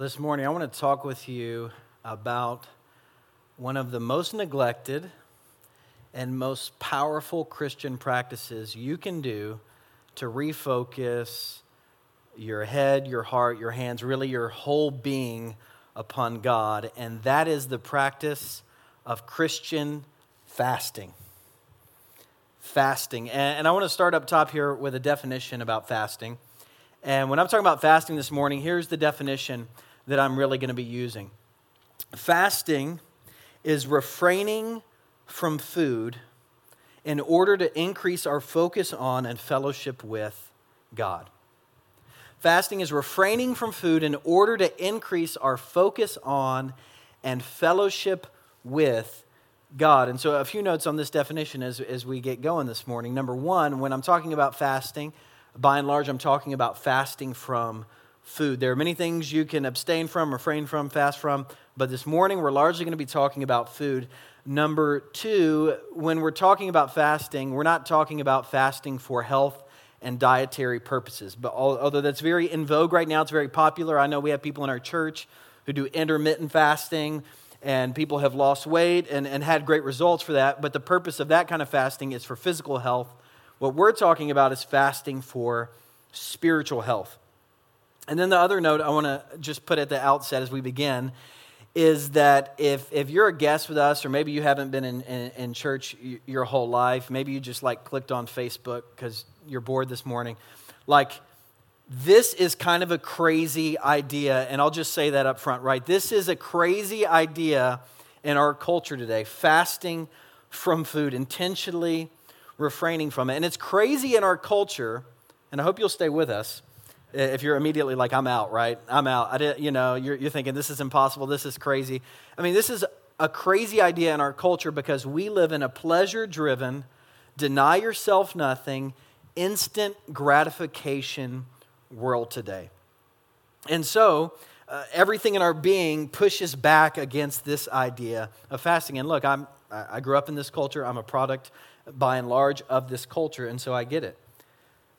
This morning, I want to talk with you about one of the most neglected and most powerful Christian practices you can do to refocus your head, your heart, your hands, really your whole being upon God, and that is the practice of Christian fasting. Fasting. And, I want to start up top here with a definition about fasting. And when I'm talking about fasting this morning, here's the definition that I'm really going to be using fasting is refraining from food in order to increase our focus on and fellowship with God. Fasting is refraining from food in order to increase our focus on and fellowship with God. And so, a few notes on this definition as, as we get going this morning. Number one, when I'm talking about fasting, by and large, I'm talking about fasting from food. There are many things you can abstain from, refrain from, fast from, but this morning we're largely going to be talking about food. Number two, when we're talking about fasting, we're not talking about fasting for health and dietary purposes. But although that's very in vogue right now, it's very popular. I know we have people in our church who do intermittent fasting, and people have lost weight and, and had great results for that. But the purpose of that kind of fasting is for physical health. What we're talking about is fasting for spiritual health. And then the other note I want to just put at the outset as we begin is that if, if you're a guest with us, or maybe you haven't been in, in, in church your whole life, maybe you just like clicked on Facebook because you're bored this morning, like this is kind of a crazy idea, and I'll just say that up front, right? This is a crazy idea in our culture today fasting from food, intentionally refraining from it. And it's crazy in our culture, and I hope you'll stay with us if you're immediately like i'm out right? I'm out. I did, you know you're, you're thinking this is impossible. This is crazy. I mean this is a crazy idea in our culture because we live in a pleasure driven deny yourself nothing instant gratification world today. And so uh, everything in our being pushes back against this idea of fasting. And look i'm i grew up in this culture. I'm a product by and large of this culture and so i get it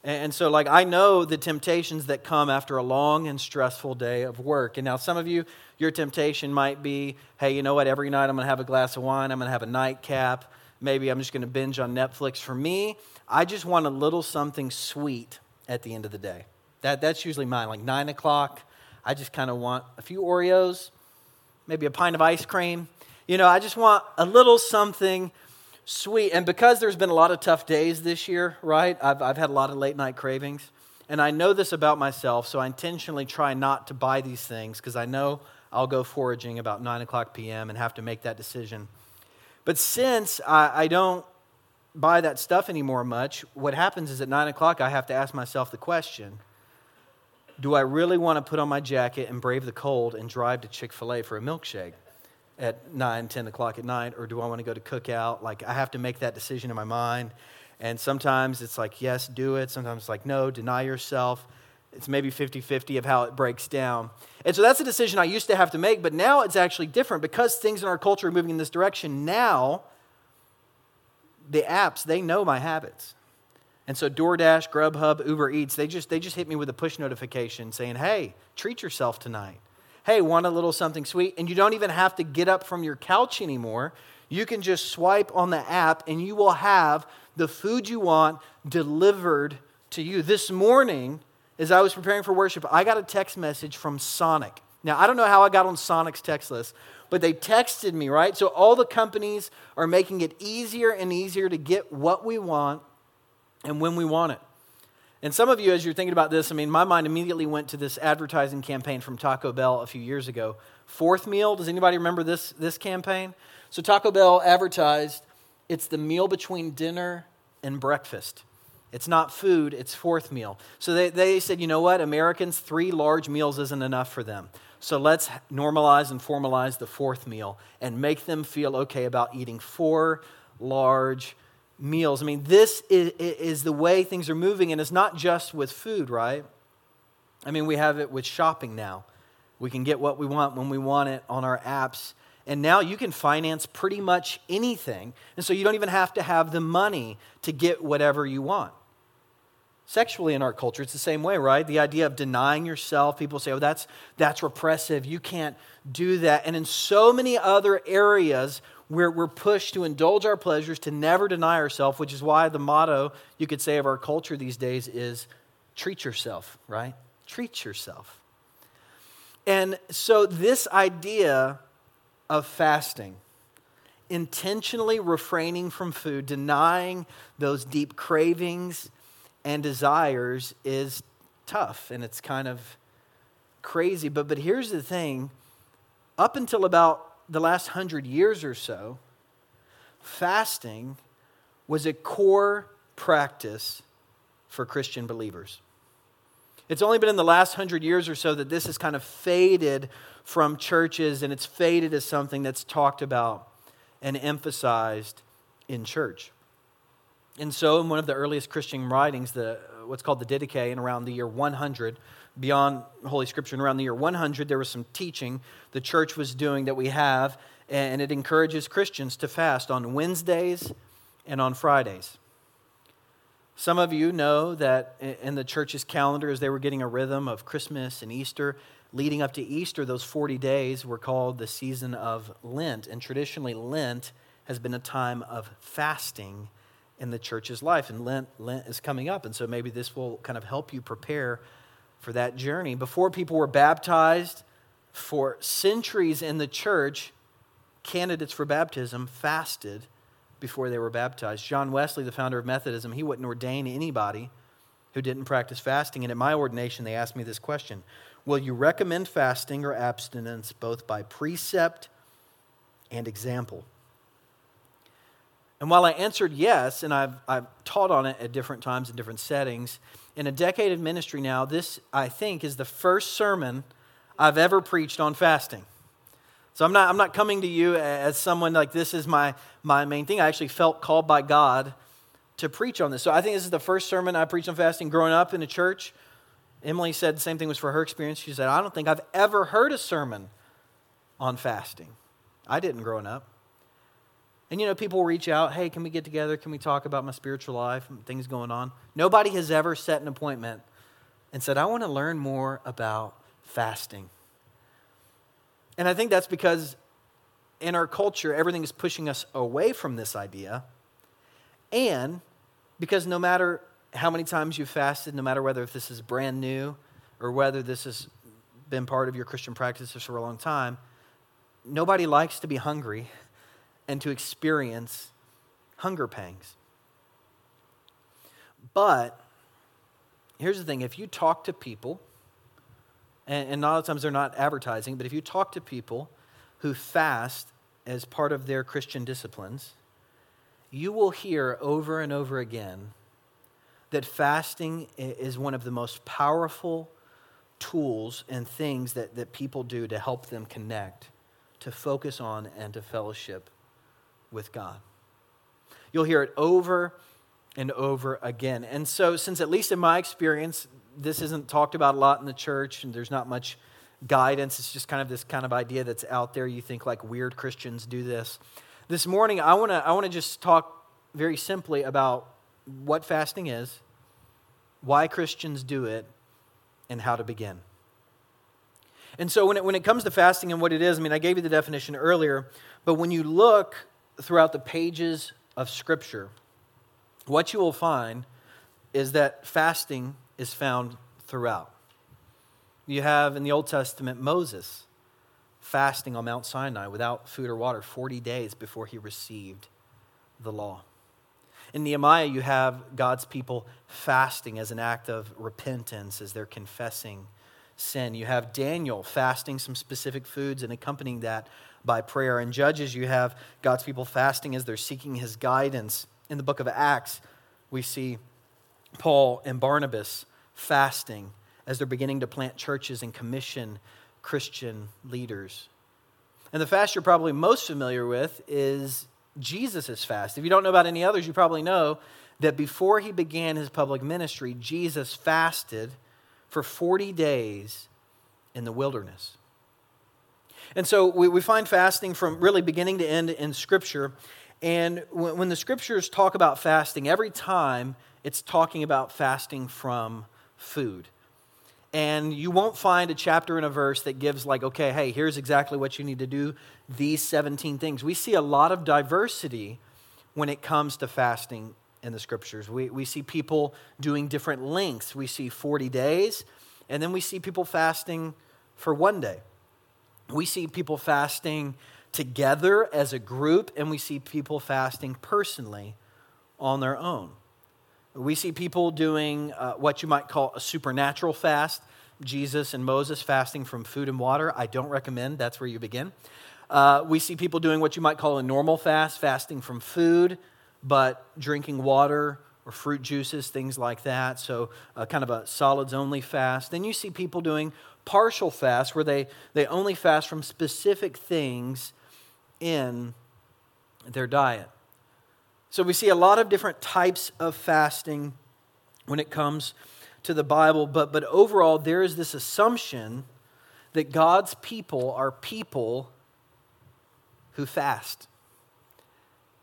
and so, like, I know the temptations that come after a long and stressful day of work. And now, some of you, your temptation might be hey, you know what? Every night I'm going to have a glass of wine, I'm going to have a nightcap. Maybe I'm just going to binge on Netflix. For me, I just want a little something sweet at the end of the day. That, that's usually mine. Like, nine o'clock, I just kind of want a few Oreos, maybe a pint of ice cream. You know, I just want a little something sweet. And because there's been a lot of tough days this year, right? I've, I've had a lot of late night cravings. And I know this about myself, so I intentionally try not to buy these things because I know I'll go foraging about 9 o'clock p.m. and have to make that decision. But since I, I don't buy that stuff anymore much, what happens is at 9 o'clock I have to ask myself the question do I really want to put on my jacket and brave the cold and drive to Chick fil A for a milkshake? At 9, 10 o'clock at night, or do I want to go to cookout? Like, I have to make that decision in my mind. And sometimes it's like, yes, do it. Sometimes it's like, no, deny yourself. It's maybe 50 50 of how it breaks down. And so that's a decision I used to have to make, but now it's actually different because things in our culture are moving in this direction. Now, the apps, they know my habits. And so DoorDash, Grubhub, Uber Eats, they just, they just hit me with a push notification saying, hey, treat yourself tonight hey, want a little something sweet? And you don't even have to get up from your couch anymore. You can just swipe on the app and you will have the food you want delivered to you. This morning, as I was preparing for worship, I got a text message from Sonic. Now, I don't know how I got on Sonic's text list, but they texted me, right? So all the companies are making it easier and easier to get what we want and when we want it. And some of you, as you're thinking about this, I mean, my mind immediately went to this advertising campaign from Taco Bell a few years ago. Fourth meal. Does anybody remember this, this campaign? So Taco Bell advertised it's the meal between dinner and breakfast. It's not food, it's fourth meal. So they, they said, you know what? Americans, three large meals isn't enough for them. So let's normalize and formalize the fourth meal and make them feel okay about eating four large meals. I mean, this is, is the way things are moving, and it's not just with food, right? I mean, we have it with shopping now. We can get what we want when we want it on our apps. And now you can finance pretty much anything. And so you don't even have to have the money to get whatever you want. Sexually in our culture, it's the same way, right? The idea of denying yourself, people say, oh, that's, that's repressive. You can't do that. And in so many other areas, we're, we're pushed to indulge our pleasures, to never deny ourselves, which is why the motto, you could say, of our culture these days is treat yourself, right? Treat yourself. And so, this idea of fasting, intentionally refraining from food, denying those deep cravings and desires, is tough and it's kind of crazy. But, but here's the thing up until about the last hundred years or so, fasting was a core practice for Christian believers. It's only been in the last hundred years or so that this has kind of faded from churches and it's faded as something that's talked about and emphasized in church. And so, in one of the earliest Christian writings, the, what's called the Didache, in around the year 100, beyond Holy Scripture, in around the year 100, there was some teaching the church was doing that we have, and it encourages Christians to fast on Wednesdays and on Fridays. Some of you know that in the church's calendar, as they were getting a rhythm of Christmas and Easter, leading up to Easter, those 40 days were called the season of Lent. And traditionally, Lent has been a time of fasting in the church's life. And Lent, Lent is coming up. And so maybe this will kind of help you prepare for that journey. Before people were baptized, for centuries in the church, candidates for baptism fasted before they were baptized. John Wesley, the founder of Methodism, he wouldn't ordain anybody who didn't practice fasting. And at my ordination, they asked me this question Will you recommend fasting or abstinence both by precept and example? And while I answered yes, and I've, I've taught on it at different times in different settings, in a decade of ministry now, this, I think, is the first sermon I've ever preached on fasting. So I'm not, I'm not coming to you as someone like this is my, my main thing. I actually felt called by God to preach on this. So I think this is the first sermon I preached on fasting growing up in a church. Emily said the same thing was for her experience. She said, I don't think I've ever heard a sermon on fasting. I didn't growing up. And you know, people reach out, hey, can we get together? Can we talk about my spiritual life and things going on? Nobody has ever set an appointment and said, I want to learn more about fasting. And I think that's because in our culture, everything is pushing us away from this idea. And because no matter how many times you've fasted, no matter whether if this is brand new or whether this has been part of your Christian practices for a long time, nobody likes to be hungry and to experience hunger pangs. But here's the thing if you talk to people and, and a lot of times they're not advertising, but if you talk to people who fast as part of their Christian disciplines, you will hear over and over again that fasting is one of the most powerful tools and things that, that people do to help them connect, to focus on, and to fellowship with God. You'll hear it over and over again. And so, since at least in my experience, this isn't talked about a lot in the church, and there's not much guidance. It's just kind of this kind of idea that's out there. You think like weird Christians do this. This morning, I want to I want to just talk very simply about what fasting is, why Christians do it, and how to begin. And so, when it, when it comes to fasting and what it is, I mean, I gave you the definition earlier, but when you look throughout the pages of Scripture, what you will find is that fasting is found throughout. You have in the Old Testament Moses fasting on Mount Sinai without food or water 40 days before he received the law. In Nehemiah, you have God's people fasting as an act of repentance as they're confessing sin. You have Daniel fasting some specific foods and accompanying that by prayer. In Judges, you have God's people fasting as they're seeking his guidance. In the book of Acts, we see Paul and Barnabas fasting as they're beginning to plant churches and commission Christian leaders. And the fast you're probably most familiar with is Jesus' fast. If you don't know about any others, you probably know that before he began his public ministry, Jesus fasted for 40 days in the wilderness. And so we, we find fasting from really beginning to end in Scripture. And when, when the Scriptures talk about fasting, every time it's talking about fasting from food. And you won't find a chapter and a verse that gives, like, okay, hey, here's exactly what you need to do, these 17 things. We see a lot of diversity when it comes to fasting in the scriptures. We, we see people doing different lengths. We see 40 days, and then we see people fasting for one day. We see people fasting together as a group, and we see people fasting personally on their own. We see people doing uh, what you might call a supernatural fast. Jesus and Moses fasting from food and water. I don't recommend, that's where you begin. Uh, we see people doing what you might call a normal fast, fasting from food, but drinking water or fruit juices, things like that. So, uh, kind of a solids only fast. Then you see people doing partial fast, where they, they only fast from specific things in their diet. So we see a lot of different types of fasting when it comes to the Bible, but, but overall, there is this assumption that God's people are people who fast.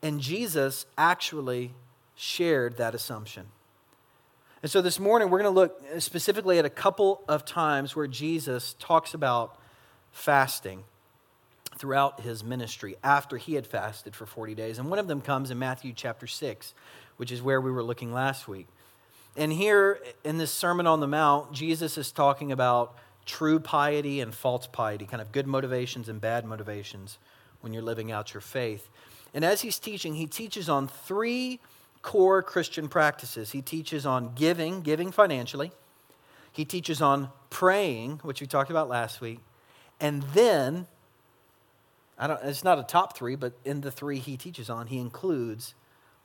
And Jesus actually shared that assumption. And so this morning, we're going to look specifically at a couple of times where Jesus talks about fasting throughout his ministry after he had fasted for 40 days. And one of them comes in Matthew chapter 6, which is where we were looking last week. And here in this Sermon on the Mount, Jesus is talking about true piety and false piety, kind of good motivations and bad motivations when you're living out your faith. And as he's teaching, he teaches on three core Christian practices. He teaches on giving, giving financially. He teaches on praying, which we talked about last week. And then I don't, it's not a top three, but in the three he teaches on, he includes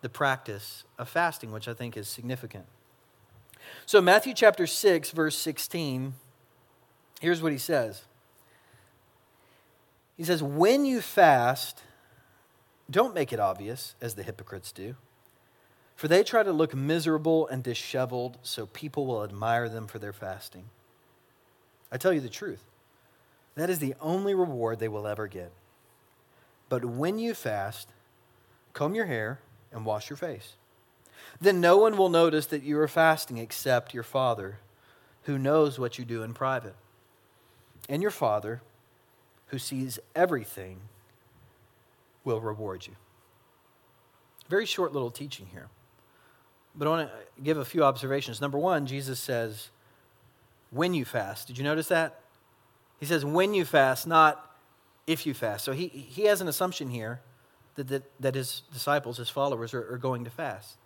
the practice of fasting, which I think is significant. So, Matthew chapter 6, verse 16, here's what he says He says, When you fast, don't make it obvious, as the hypocrites do, for they try to look miserable and disheveled so people will admire them for their fasting. I tell you the truth, that is the only reward they will ever get. But when you fast, comb your hair and wash your face. Then no one will notice that you are fasting except your Father, who knows what you do in private. And your Father, who sees everything, will reward you. Very short little teaching here. But I want to give a few observations. Number one, Jesus says, when you fast. Did you notice that? He says, when you fast, not if you fast. So he, he has an assumption here that, that, that his disciples, his followers, are, are going to fast.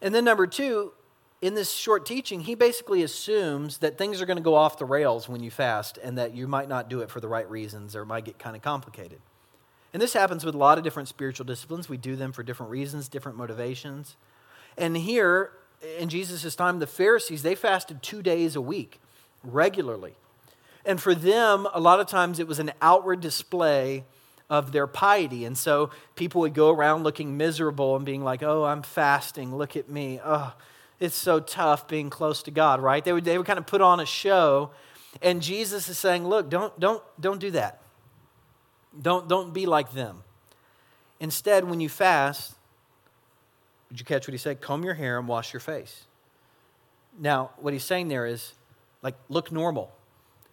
And then, number two, in this short teaching, he basically assumes that things are going to go off the rails when you fast and that you might not do it for the right reasons or it might get kind of complicated. And this happens with a lot of different spiritual disciplines. We do them for different reasons, different motivations. And here, in Jesus' time, the Pharisees, they fasted two days a week regularly. And for them, a lot of times it was an outward display of their piety. And so people would go around looking miserable and being like, oh, I'm fasting. Look at me. Oh, it's so tough being close to God, right? They would, they would kind of put on a show. And Jesus is saying, look, don't, don't, don't do that. Don't, don't be like them. Instead, when you fast, did you catch what he said? Comb your hair and wash your face. Now, what he's saying there is, like, look normal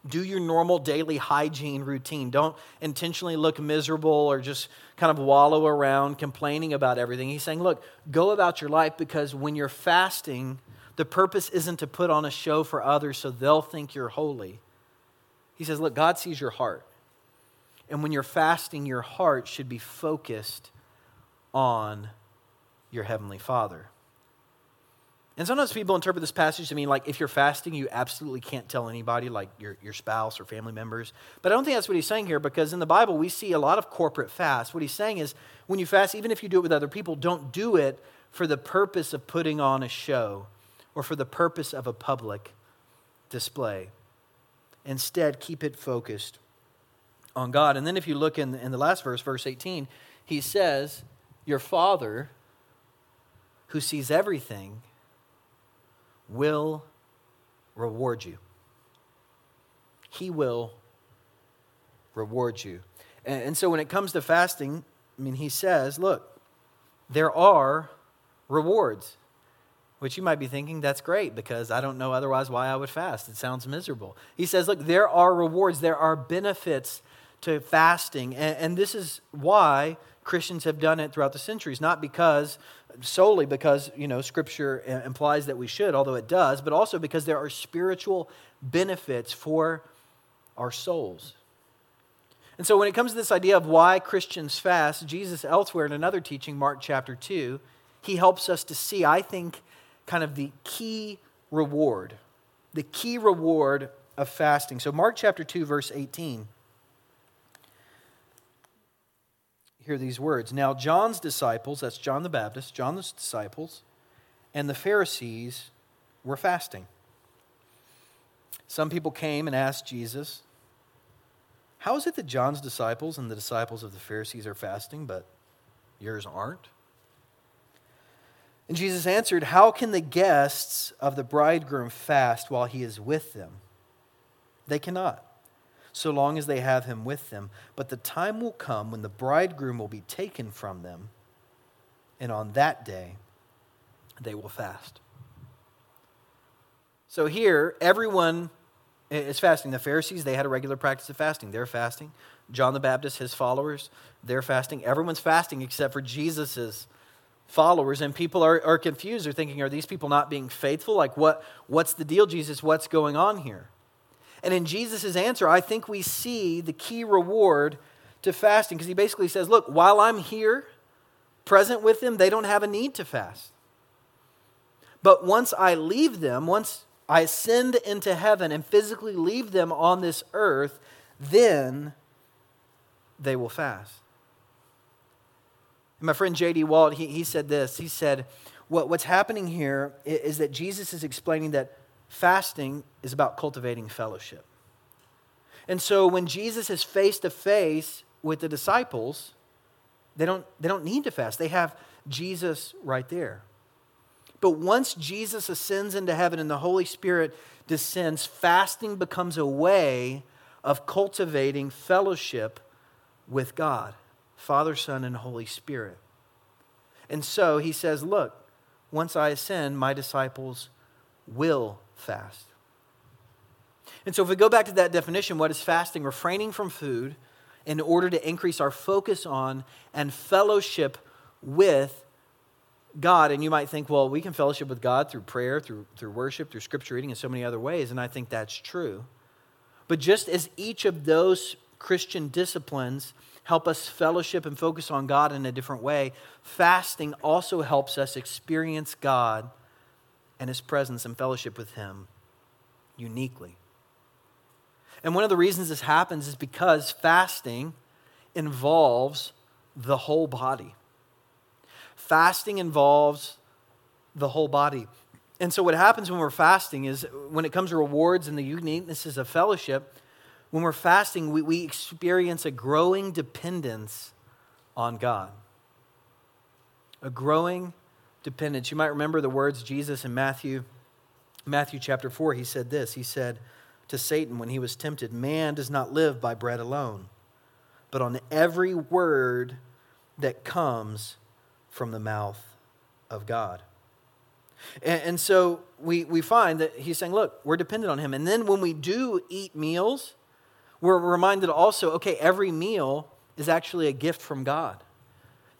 do your normal daily hygiene routine. Don't intentionally look miserable or just kind of wallow around complaining about everything. He's saying, look, go about your life because when you're fasting, the purpose isn't to put on a show for others so they'll think you're holy. He says, look, God sees your heart. And when you're fasting, your heart should be focused on your Heavenly Father. And sometimes people interpret this passage to mean like if you're fasting, you absolutely can't tell anybody, like your, your spouse or family members. But I don't think that's what he's saying here because in the Bible we see a lot of corporate fast. What he's saying is when you fast, even if you do it with other people, don't do it for the purpose of putting on a show or for the purpose of a public display. Instead, keep it focused on God. And then if you look in, in the last verse, verse 18, he says, Your Father, who sees everything, will reward you. He will reward you. And, and, so when it comes to fasting, I mean, he says, look, there are rewards. which you might be thinking, that's great because I don't know otherwise why I would fast. It sounds miserable. He says, look, there are rewards, there are benefits to fasting. And, and this is why Christians have done it throughout the centuries, not because solely because, you know, scripture implies that we should, although it does, but also because there are spiritual benefits for our souls. And so when it comes to this idea of why Christians fast, Jesus elsewhere in another teaching, Mark chapter 2, he helps us to see, I think, kind of the key reward, the key reward of fasting. So, Mark chapter 2, verse 18. Hear these words. Now, John's disciples, that's John the Baptist, John's disciples, and the Pharisees were fasting. Some people came and asked Jesus, How is it that John's disciples and the disciples of the Pharisees are fasting, but yours aren't? And Jesus answered, How can the guests of the bridegroom fast while he is with them? They cannot, so long as they have him with them. But the time will come when the bridegroom will be taken from them, and on that day they will fast. So here, everyone is fasting. The Pharisees, they had a regular practice of fasting. They're fasting. John the Baptist, his followers, they're fasting. Everyone's fasting except for Jesus's followers and people are, are confused they're thinking are these people not being faithful like what what's the deal jesus what's going on here and in jesus' answer i think we see the key reward to fasting because he basically says look while i'm here present with them they don't have a need to fast but once i leave them once i ascend into heaven and physically leave them on this earth then they will fast And my friend J.D. Walt, he, he said this. He said, what, What's happening here is that Jesus is explaining that fasting is about cultivating fellowship. And so when Jesus is face to face with the disciples, they don't, they don't need to fast. They have Jesus right there. But once Jesus ascends into heaven and the Holy Spirit descends, fasting becomes a way of cultivating fellowship with God. Father, Son, and Holy Spirit. And so he says, Look, once I ascend, my disciples will fast. And so if we go back to that definition, what is fasting? Refraining from food in order to increase our focus on and fellowship with God. And you might think, well, we can fellowship with God through prayer, through, through worship, through scripture reading, and so many other ways. And I think that's true. But just as each of those Christian disciplines help us fellowship and focus on God in a different way, fasting also helps us experience God and His presence and fellowship with Him uniquely. And one of the reasons this happens is because fasting involves the whole body. Fasting involves the whole body. And so, what happens when we're fasting is when it comes to rewards and the uniquenesses of fellowship, when we're fasting, we, we experience a growing dependence on God. A growing dependence. You might remember the words Jesus in Matthew, Matthew chapter 4. He said this He said to Satan when he was tempted, Man does not live by bread alone, but on every word that comes from the mouth of God. And, and so we, we find that he's saying, Look, we're dependent on him. And then when we do eat meals, we're reminded also okay, every meal is actually a gift from God.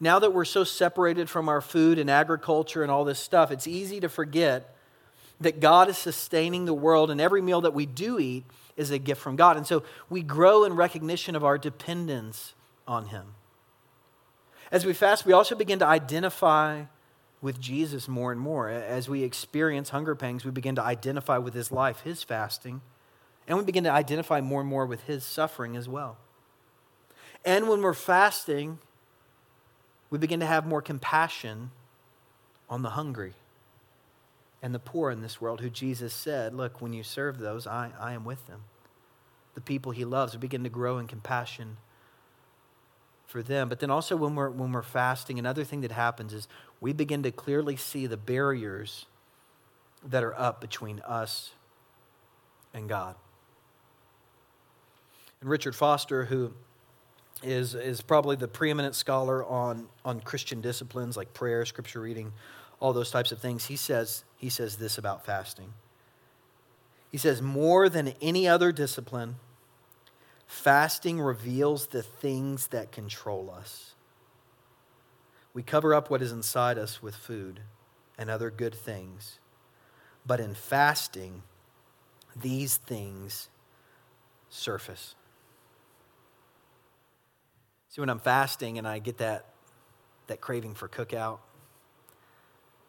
Now that we're so separated from our food and agriculture and all this stuff, it's easy to forget that God is sustaining the world, and every meal that we do eat is a gift from God. And so we grow in recognition of our dependence on Him. As we fast, we also begin to identify with Jesus more and more. As we experience hunger pangs, we begin to identify with His life, His fasting and we begin to identify more and more with his suffering as well. And when we're fasting, we begin to have more compassion on the hungry and the poor in this world, who Jesus said, Look, when you serve those, I, I am with them. The people he loves, we begin to grow in compassion for them. But then also, when we're, when we're fasting, another thing that happens is we begin to clearly see the barriers that are up between us and God. And Richard Foster, who is, is probably the preeminent scholar on, on Christian disciplines like prayer, scripture reading, all those types of things, he says, he says this about fasting. He says, More than any other discipline, fasting reveals the things that control us. We cover up what is inside us with food and other good things. But in fasting, these things surface. See, when I'm fasting and I get that, that craving for cookout,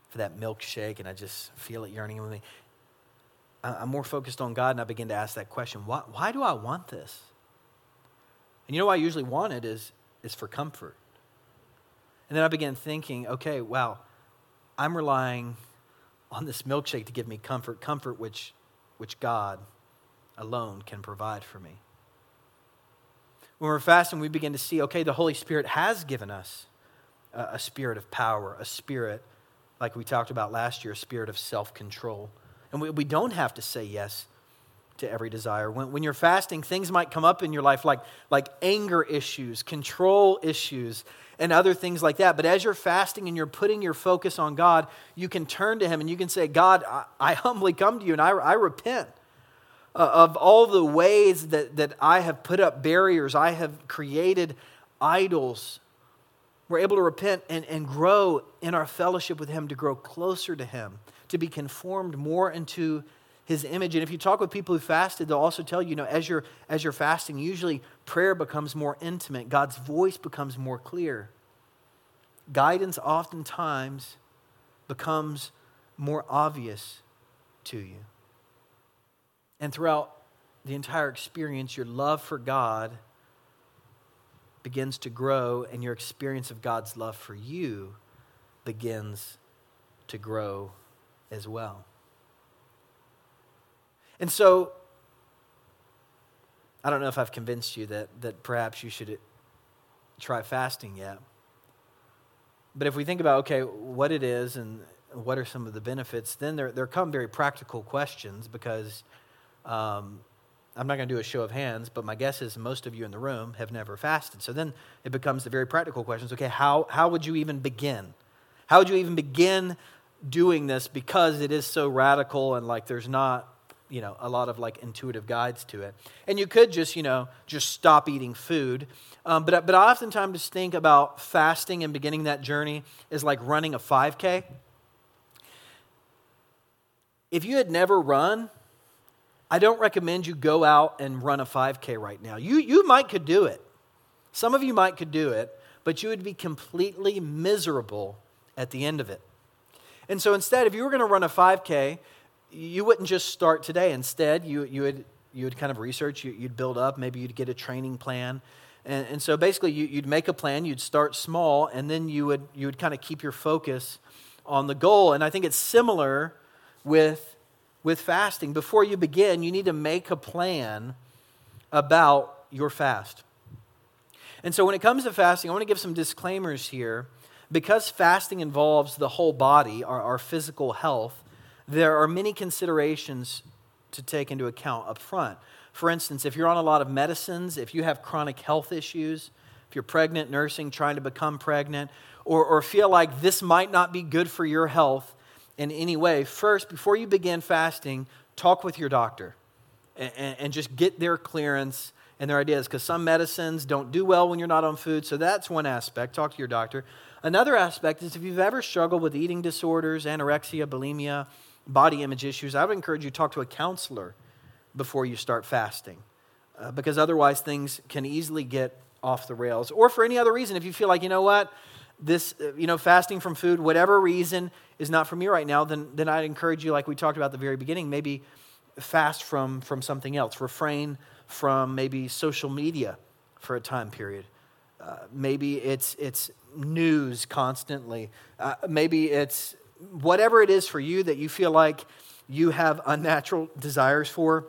for that milkshake, and I just feel it yearning with me, I'm more focused on God and I begin to ask that question why, why do I want this? And you know why I usually want it is, is for comfort. And then I began thinking, okay, wow, I'm relying on this milkshake to give me comfort, comfort which, which God alone can provide for me. When we're fasting, we begin to see, okay, the Holy Spirit has given us a, a spirit of power, a spirit, like we talked about last year, a spirit of self control. And we, we don't have to say yes to every desire. When, when you're fasting, things might come up in your life like, like anger issues, control issues, and other things like that. But as you're fasting and you're putting your focus on God, you can turn to Him and you can say, God, I, I humbly come to you and I, I repent uh, of all the ways that, that I have put up barriers, I have created idols. We're able to repent and, and grow in our fellowship with Him, to grow closer to Him, to be conformed more into his image. And if you talk with people who fasted, they'll also tell you, you know, as you're, as you're fasting, usually prayer becomes more intimate, God's voice becomes more clear. Guidance oftentimes becomes more obvious to you. And throughout the entire experience, your love for God begins to grow, and your experience of God's love for you begins to grow as well. And so, I don't know if I've convinced you that, that perhaps you should try fasting yet. But if we think about, okay, what it is and what are some of the benefits, then there, there come very practical questions because um, I'm not going to do a show of hands, but my guess is most of you in the room have never fasted. So then it becomes the very practical questions okay, how, how would you even begin? How would you even begin doing this because it is so radical and like there's not you know a lot of like intuitive guides to it and you could just you know just stop eating food um, but, but i oftentimes think about fasting and beginning that journey is like running a 5k if you had never run i don't recommend you go out and run a 5k right now you, you might could do it some of you might could do it but you would be completely miserable at the end of it and so instead if you were going to run a 5k you wouldn't just start today. Instead, you, you, would, you would kind of research, you, would build up, maybe you'd get a training plan. And, and so basically, you, would make a plan, you'd start small, and then you would, you would kind of keep your focus on the goal. And I think it's similar with, with fasting. Before you begin, you need to make a plan about your fast. And so when it comes to fasting, I want to give some disclaimers here. Because fasting involves the whole body, our, our physical health, there are many considerations to take into account up front. For instance, if you're on a lot of medicines, if you have chronic health issues, if you're pregnant, nursing, trying to become pregnant, or, or feel like this might not be good for your health in any way, first, before you begin fasting, talk with your doctor and, and just get their clearance and their ideas because some medicines don't do well when you're not on food. So that's one aspect. Talk to your doctor. Another aspect is if you've ever struggled with eating disorders, anorexia, bulimia, body image issues, I would encourage you to talk to a counselor before you start fasting uh, because otherwise things can easily get off the rails. Or for any other reason, if you feel like, you know what, this, uh, you know, fasting from food, whatever reason is not for me right now, then, then I'd encourage you, like we talked about at the very beginning, maybe fast from, from something else. Refrain from maybe social media for a time period. Uh, maybe it's, it's news constantly. Uh, maybe it's whatever it is for you that you feel like you have unnatural desires for,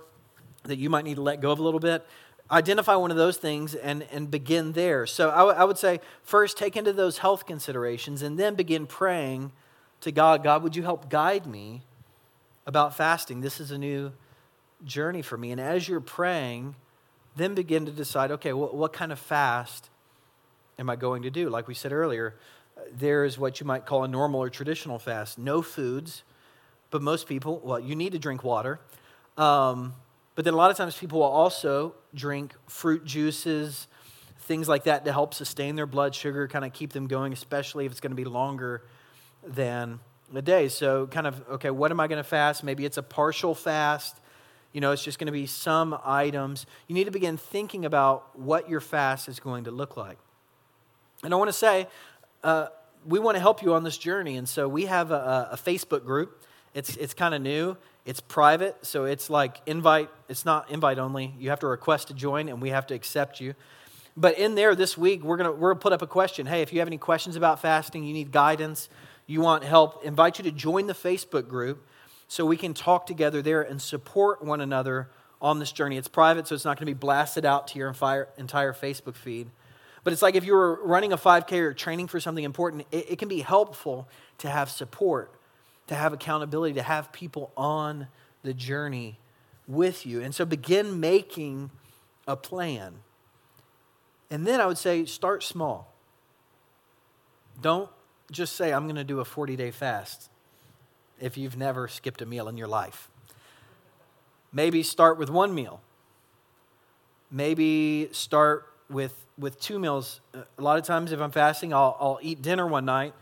that you might need to let go of a little bit, identify one of those things and, and begin there. So I, w- I would say first take into those health considerations and then begin praying to God God, would you help guide me about fasting? This is a new journey for me. And as you're praying, then begin to decide okay, what, what kind of fast am I going to do? Like we said earlier, there is what you might call a normal or traditional fast no foods, but most people, well, you need to drink water. Um, but then a lot of times people will also drink fruit juices, things like that to help sustain their blood sugar, kind of keep them going, especially if it's going to be longer than a day. So, kind of, okay, what am I going to fast? Maybe it's a partial fast. You know, it's just going to be some items. You need to begin thinking about what your fast is going to look like. And I want to say, uh, we want to help you on this journey. And so we have a, a Facebook group. It's, it's kind of new. It's private, so it's like invite. It's not invite only. You have to request to join, and we have to accept you. But in there this week, we're gonna we're gonna put up a question. Hey, if you have any questions about fasting, you need guidance, you want help, invite you to join the Facebook group so we can talk together there and support one another on this journey. It's private, so it's not going to be blasted out to your entire Facebook feed. But it's like if you were running a 5K or training for something important, it, it can be helpful to have support, to have accountability, to have people on the journey with you. And so begin making a plan. And then I would say start small. Don't just say, I'm going to do a 40 day fast if you've never skipped a meal in your life. Maybe start with one meal. Maybe start with, with two meals. A lot of times, if I'm fasting, I'll, I'll eat dinner one night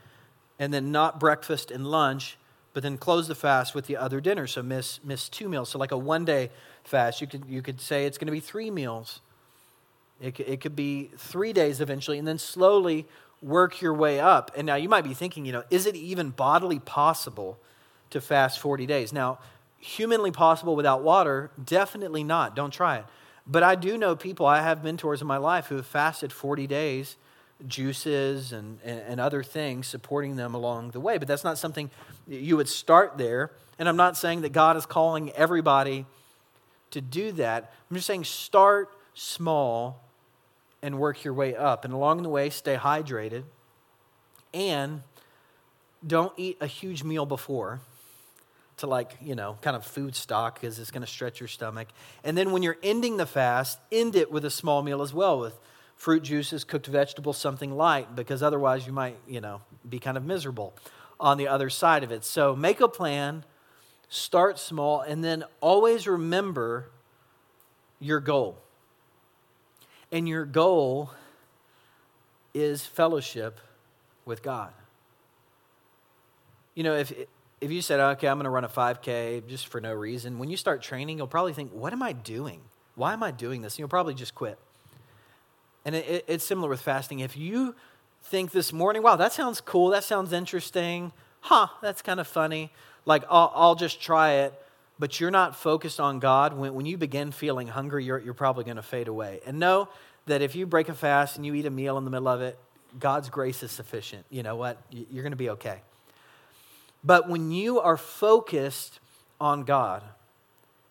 and then not breakfast and lunch, but then close the fast with the other dinner. So miss, miss two meals. So, like a one day fast, you could, you could say it's going to be three meals. It, it could be three days eventually, and then slowly work your way up. And now you might be thinking, you know, is it even bodily possible to fast 40 days? Now, humanly possible without water? Definitely not. Don't try it. But I do know people, I have mentors in my life who have fasted 40 days, juices and, and, other things supporting them along the way. But that's not something you would start there. And I'm not saying that God is calling everybody to do that. I'm just saying start small and work your way up. And along the way, stay hydrated and don't eat a huge meal before to like, you know, kind of food stock because it's going to stretch your stomach. And then when you're ending the fast, end it with a small meal as well with fruit juices, cooked vegetables, something light because otherwise you might, you know, be kind of miserable on the other side of it. So make a plan, start small, and then always remember your goal. And your goal is fellowship with God. You know, if if you said, okay, I'm going to run a 5K just for no reason, when you start training, you'll probably think, what am I doing? Why am I doing this? And you'll probably just quit. And it, it, it's similar with fasting. If you think this morning, wow, that sounds cool, that sounds interesting, huh, that's kind of funny, like I'll, I'll just try it, but you're not focused on God, when, when you begin feeling hungry, you're, you're probably going to fade away. And know that if you break a fast and you eat a meal in the middle of it, God's grace is sufficient. You know what? You're going to be okay. But when you are focused on God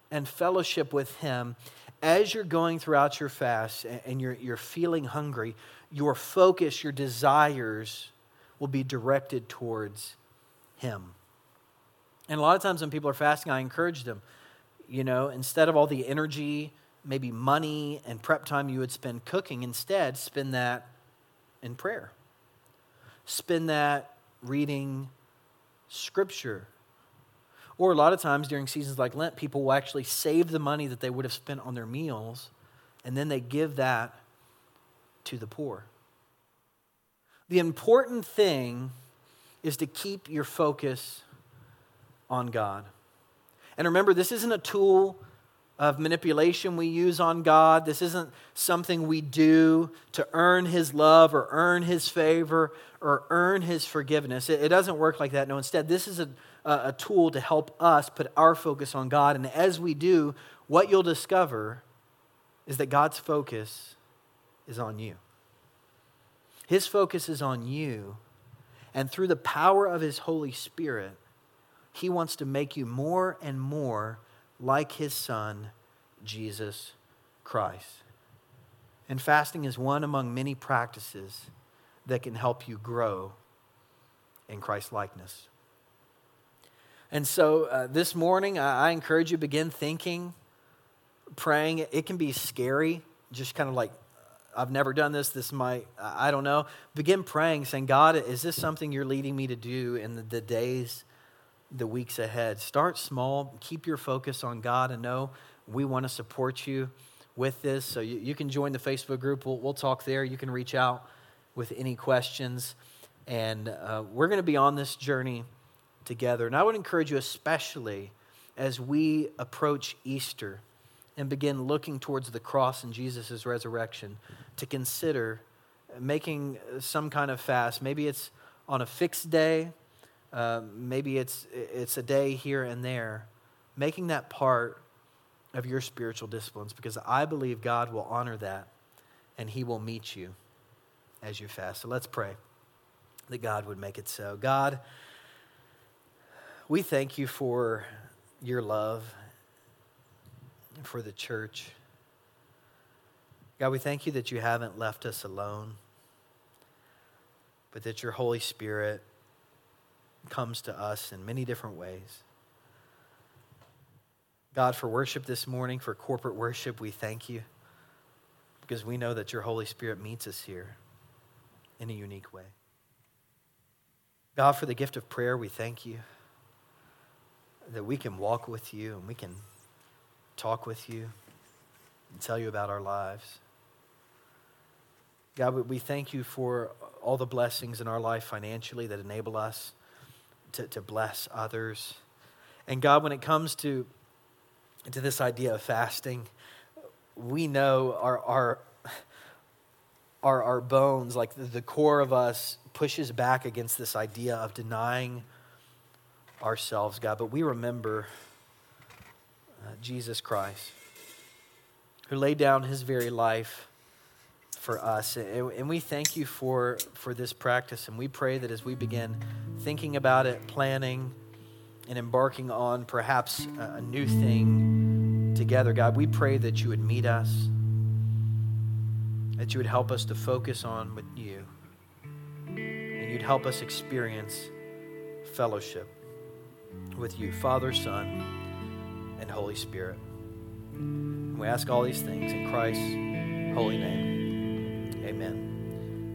and fellowship with Him, as you're going throughout your fast and you're, you're feeling hungry, your focus, your desires will be directed towards Him. And a lot of times when people are fasting, I encourage them, you know, instead of all the energy, maybe money and prep time you would spend cooking, instead spend that in prayer. Spend that reading Scripture. Or a lot of times during seasons like Lent, people will actually save the money that they would have spent on their meals and then they give that to the poor. The important thing is to keep your focus on God. And remember, this isn't a tool of manipulation we use on God. This isn't something we do to earn His love or earn His favor or earn His forgiveness. It, doesn't work like that. No, instead, this is a, a tool to help us put our focus on God. And as we do, what you'll discover is that God's focus is on you. His focus is on you. And through the power of His Holy Spirit, He wants to make you more and more like his son, Jesus Christ. And fasting is one among many practices that can help you grow in Christ likeness. And so uh, this morning, I, I encourage you to begin thinking, praying. It can be scary, just kind of like I've never done this. This might, I don't know. Begin praying, saying, God, is this something you're leading me to do in the, the days, the weeks ahead? Start small. Keep your focus on God and know we want to support you with this. So you, you can join the Facebook group. We'll, we'll talk there. You can reach out with any questions. And uh, we're going to be on this journey together. And I would encourage you, especially as we approach Easter and begin looking towards the cross and Jesus' resurrection, to consider making some kind of fast. Maybe it's on a fixed day, uh, maybe it's, it's a day here and there. Making that part of your spiritual disciplines because I believe God will honor that and He will meet you as you fast. So let's pray that God would make it so. God, we thank you for your love, for the church. God, we thank you that you haven't left us alone, but that your Holy Spirit comes to us in many different ways. God, for worship this morning, for corporate worship, we thank you because we know that your Holy Spirit meets us here in a unique way. God, for the gift of prayer, we thank you that we can walk with you and we can talk with you and tell you about our lives. God, we thank you for all the blessings in our life financially that enable us to, to bless others. And God, when it comes to, to this idea of fasting, we know our, our, our, our bones, like the, the core of us, pushes back against this idea of denying ourselves, God, but we remember uh, Jesus Christ, who laid down his very life for us. And, and we thank you for, for this practice. And we pray that as we begin thinking about it, planning, and embarking on perhaps a, a new thing together, God, we pray that you would meet us, that you would help us to focus on with you, and you'd help us experience fellowship with you, Father, Son, and Holy Spirit. we ask all these things in Christ's holy name. Amen.